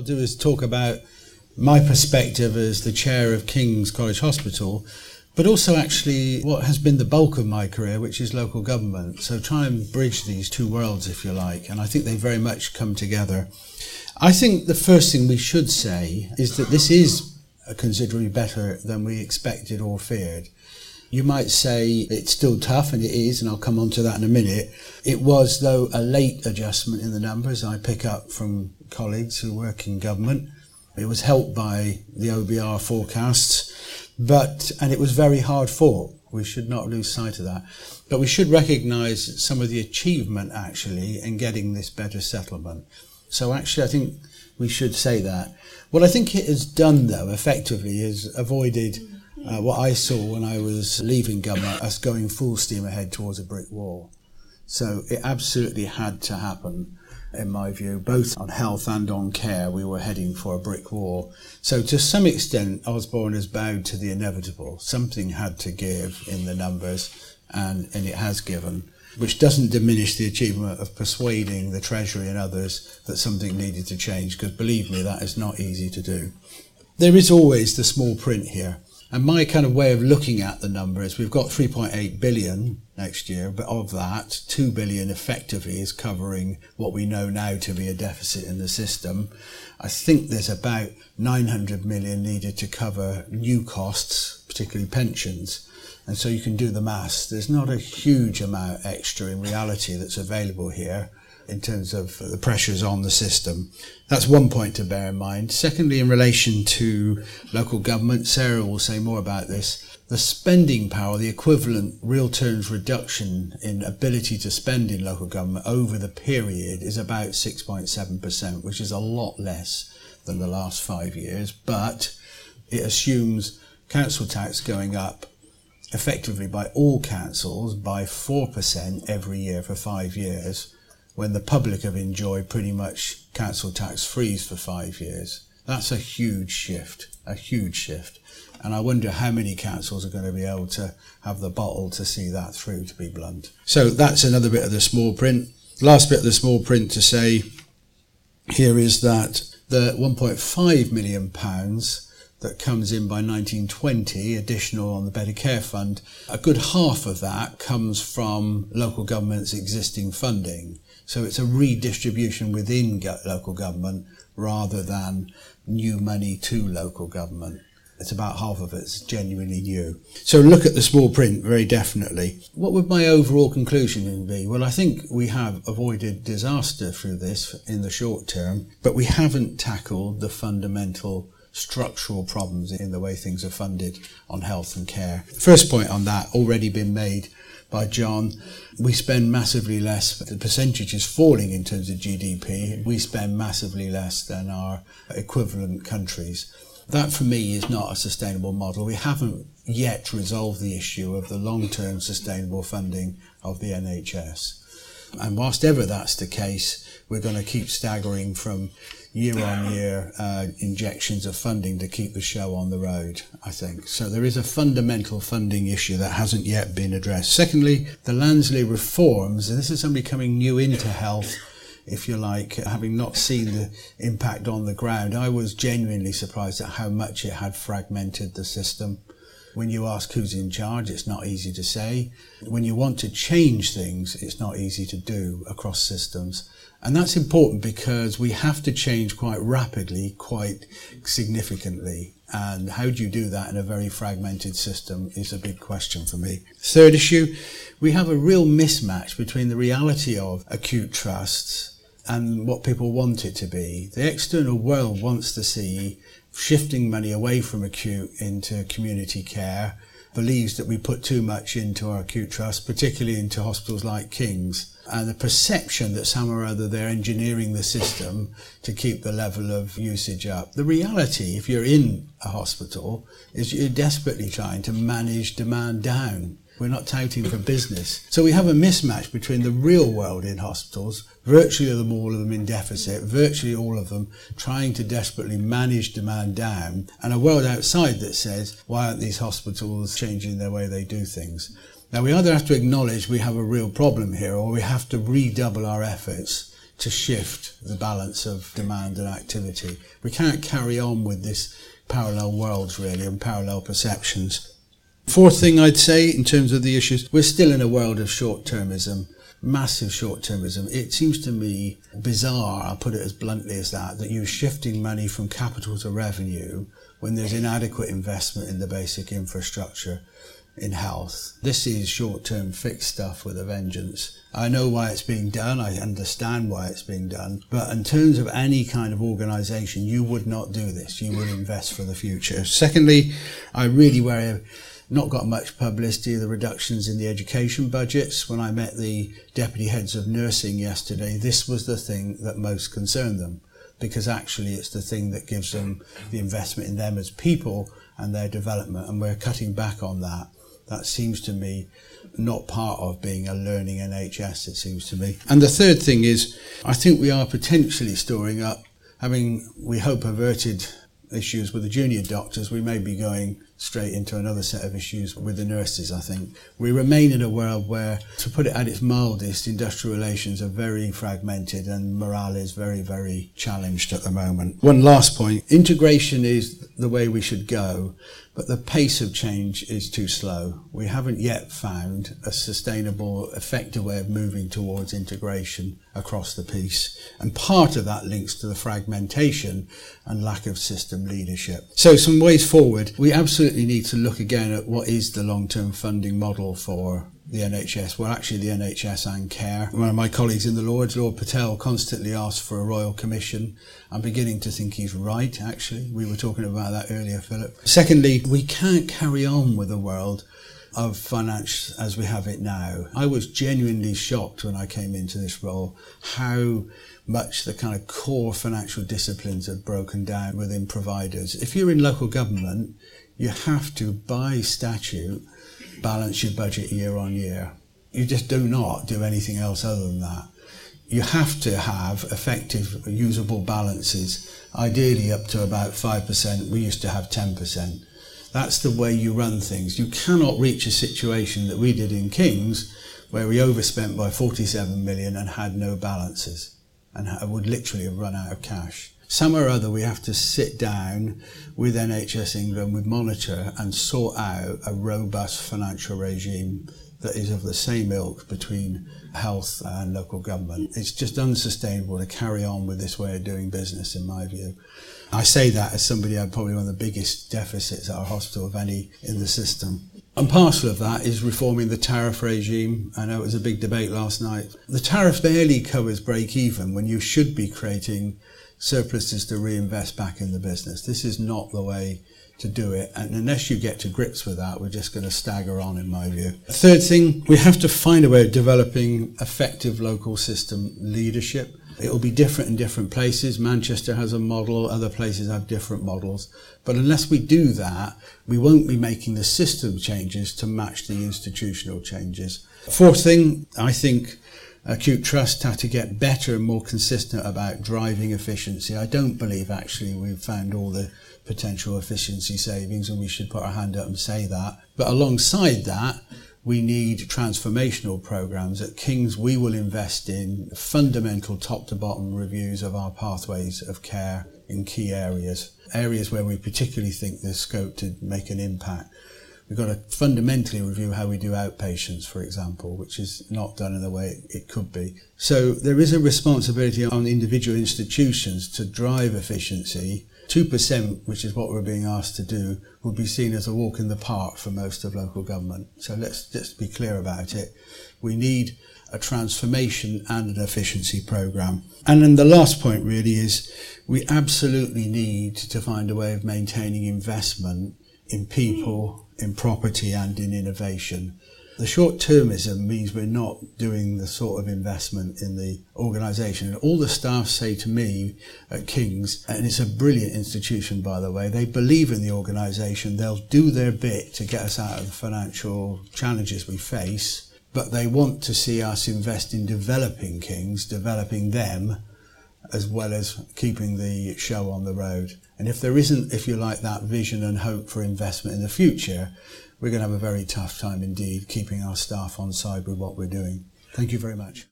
I'll do is talk about my perspective as the chair of King's College Hospital, but also actually what has been the bulk of my career, which is local government. So try and bridge these two worlds, if you like, and I think they very much come together. I think the first thing we should say is that this is considerably better than we expected or feared. You might say it's still tough, and it is, and I'll come on to that in a minute. It was, though, a late adjustment in the numbers I pick up from colleagues who work in government. It was helped by the OBR forecasts, but, and it was very hard fought. We should not lose sight of that. But we should recognise some of the achievement actually in getting this better settlement. So actually, I think we should say that. What I think it has done, though, effectively, is avoided uh, what I saw when I was leaving government, us going full steam ahead towards a brick wall. So it absolutely had to happen, in my view, both on health and on care. We were heading for a brick wall. So to some extent, Osborne has bowed to the inevitable. Something had to give in the numbers, and, and it has given which doesn't diminish the achievement of persuading the Treasury and others that something needed to change, because believe me, that is not easy to do. There is always the small print here. And my kind of way of looking at the number is we've got 3.8 billion next year, but of that, 2 billion effectively is covering what we know now to be a deficit in the system. I think there's about 900 million needed to cover new costs, particularly pensions. And so you can do the maths. There's not a huge amount extra in reality that's available here in terms of the pressures on the system. That's one point to bear in mind. Secondly, in relation to local government, Sarah will say more about this. The spending power, the equivalent real terms reduction in ability to spend in local government over the period is about 6.7%, which is a lot less than the last five years, but it assumes council tax going up effectively by all councils by 4% every year for five years when the public have enjoyed pretty much council tax freeze for five years. That's a huge shift, a huge shift. And I wonder how many councils are going to be able to have the bottle to see that through, to be blunt. So that's another bit of the small print. Last bit of the small print to say here is that the 1.5 million pounds that comes in by 1920, additional on the Better Care Fund, a good half of that comes from local government's existing funding. So it's a redistribution within local government rather than new money to local government. It's about half of it's genuinely new. So look at the small print very definitely. What would my overall conclusion be? Well, I think we have avoided disaster through this in the short term, but we haven't tackled the fundamental structural problems in the way things are funded on health and care. First point on that already been made by John. We spend massively less, the percentage is falling in terms of GDP. We spend massively less than our equivalent countries. That for me is not a sustainable model. We haven't yet resolved the issue of the long term sustainable funding of the NHS. And whilst ever that's the case, we're going to keep staggering from year on year uh, injections of funding to keep the show on the road, I think. So there is a fundamental funding issue that hasn't yet been addressed. Secondly, the Lansley reforms, and this is somebody coming new into health, if you like, having not seen the impact on the ground, I was genuinely surprised at how much it had fragmented the system. When you ask who's in charge, it's not easy to say. When you want to change things, it's not easy to do across systems. And that's important because we have to change quite rapidly, quite significantly. And how do you do that in a very fragmented system is a big question for me. Third issue, we have a real mismatch between the reality of acute trusts and what people want it to be. The external world wants to see shifting money away from acute into community care, believes that we put too much into our acute trust, particularly into hospitals like King's and the perception that somehow or other they're engineering the system to keep the level of usage up. The reality, if you're in a hospital, is you're desperately trying to manage demand down. We're not touting for business. So we have a mismatch between the real world in hospitals, virtually them all of them in deficit, virtually all of them trying to desperately manage demand down, and a world outside that says, why aren't these hospitals changing their way they do things? Now, we either have to acknowledge we have a real problem here or we have to redouble our efforts to shift the balance of demand and activity. We can't carry on with this parallel worlds really and parallel perceptions. Fourth thing I'd say in terms of the issues, we're still in a world of short termism, massive short termism. It seems to me bizarre, I'll put it as bluntly as that, that you're shifting money from capital to revenue when there's inadequate investment in the basic infrastructure in health. This is short term fixed stuff with a vengeance. I know why it's being done, I understand why it's being done, but in terms of any kind of organisation, you would not do this. You would invest for the future. Secondly, I really worry not got much publicity the reductions in the education budgets. When I met the deputy heads of nursing yesterday, this was the thing that most concerned them because actually it's the thing that gives them the investment in them as people and their development, and we're cutting back on that. That seems to me not part of being a learning NHS, it seems to me. And the third thing is, I think we are potentially storing up, having, we hope, averted issues with the junior doctors, we may be going straight into another set of issues with the nurses, I think. We remain in a world where, to put it at its mildest, industrial relations are very fragmented and morale is very, very challenged at the moment. One last point integration is the way we should go, but the pace of change is too slow. We haven't yet found a sustainable, effective way of moving towards integration across the piece. And part of that links to the fragmentation and lack of system leadership. So, some ways forward. We absolutely need to look again at what is the long term funding model for the NHS. Well, actually, the NHS and care. One of my colleagues in the Lords, Lord Patel, constantly asks for a royal commission. I'm beginning to think he's right, actually. We were talking about that earlier, Philip. Secondly, we can't carry on with a world of finance as we have it now. I was genuinely shocked when I came into this role how much the kind of core financial disciplines had broken down within providers. If you're in local government, you have to, by statute, balance your budget year on year. You just do not do anything else other than that. You have to have effective, usable balances, ideally up to about 5%. We used to have 10%. That's the way you run things. You cannot reach a situation that we did in King's where we overspent by 47 million and had no balances and would literally have run out of cash. Some or other we have to sit down with NHS England, with Monitor, and sort out a robust financial regime that is of the same ilk between health and local government. It's just unsustainable to carry on with this way of doing business, in my view. I say that as somebody had probably one of the biggest deficits at our hospital of any in the system. And parcel of that is reforming the tariff regime. I know it was a big debate last night. The tariff barely covers break even when you should be creating surpluses to reinvest back in the business. This is not the way to do it. And unless you get to grips with that, we're just going to stagger on, in my view. Third thing, we have to find a way of developing effective local system leadership. It will be different in different places. Manchester has a model, other places have different models. But unless we do that, we won't be making the system changes to match the institutional changes. Fourth thing, I think acute trust have to get better and more consistent about driving efficiency. I don't believe actually we've found all the potential efficiency savings and we should put our hand up and say that. But alongside that, we need transformational programs. At King's, we will invest in fundamental top to bottom reviews of our pathways of care in key areas, areas where we particularly think there's scope to make an impact. We've got to fundamentally review how we do outpatients, for example, which is not done in the way it could be. So there is a responsibility on individual institutions to drive efficiency. 2%, which is what we're being asked to do, would be seen as a walk in the park for most of local government. So let's just be clear about it. We need a transformation and an efficiency program. And then the last point really is we absolutely need to find a way of maintaining investment in people, in property, and in innovation. The short termism means we're not doing the sort of investment in the organisation. And all the staff say to me at King's, and it's a brilliant institution by the way, they believe in the organisation, they'll do their bit to get us out of the financial challenges we face, but they want to see us invest in developing King's, developing them, as well as keeping the show on the road. And if there isn't, if you like, that vision and hope for investment in the future, we're going to have a very tough time indeed keeping our staff on side with what we're doing. Thank you very much.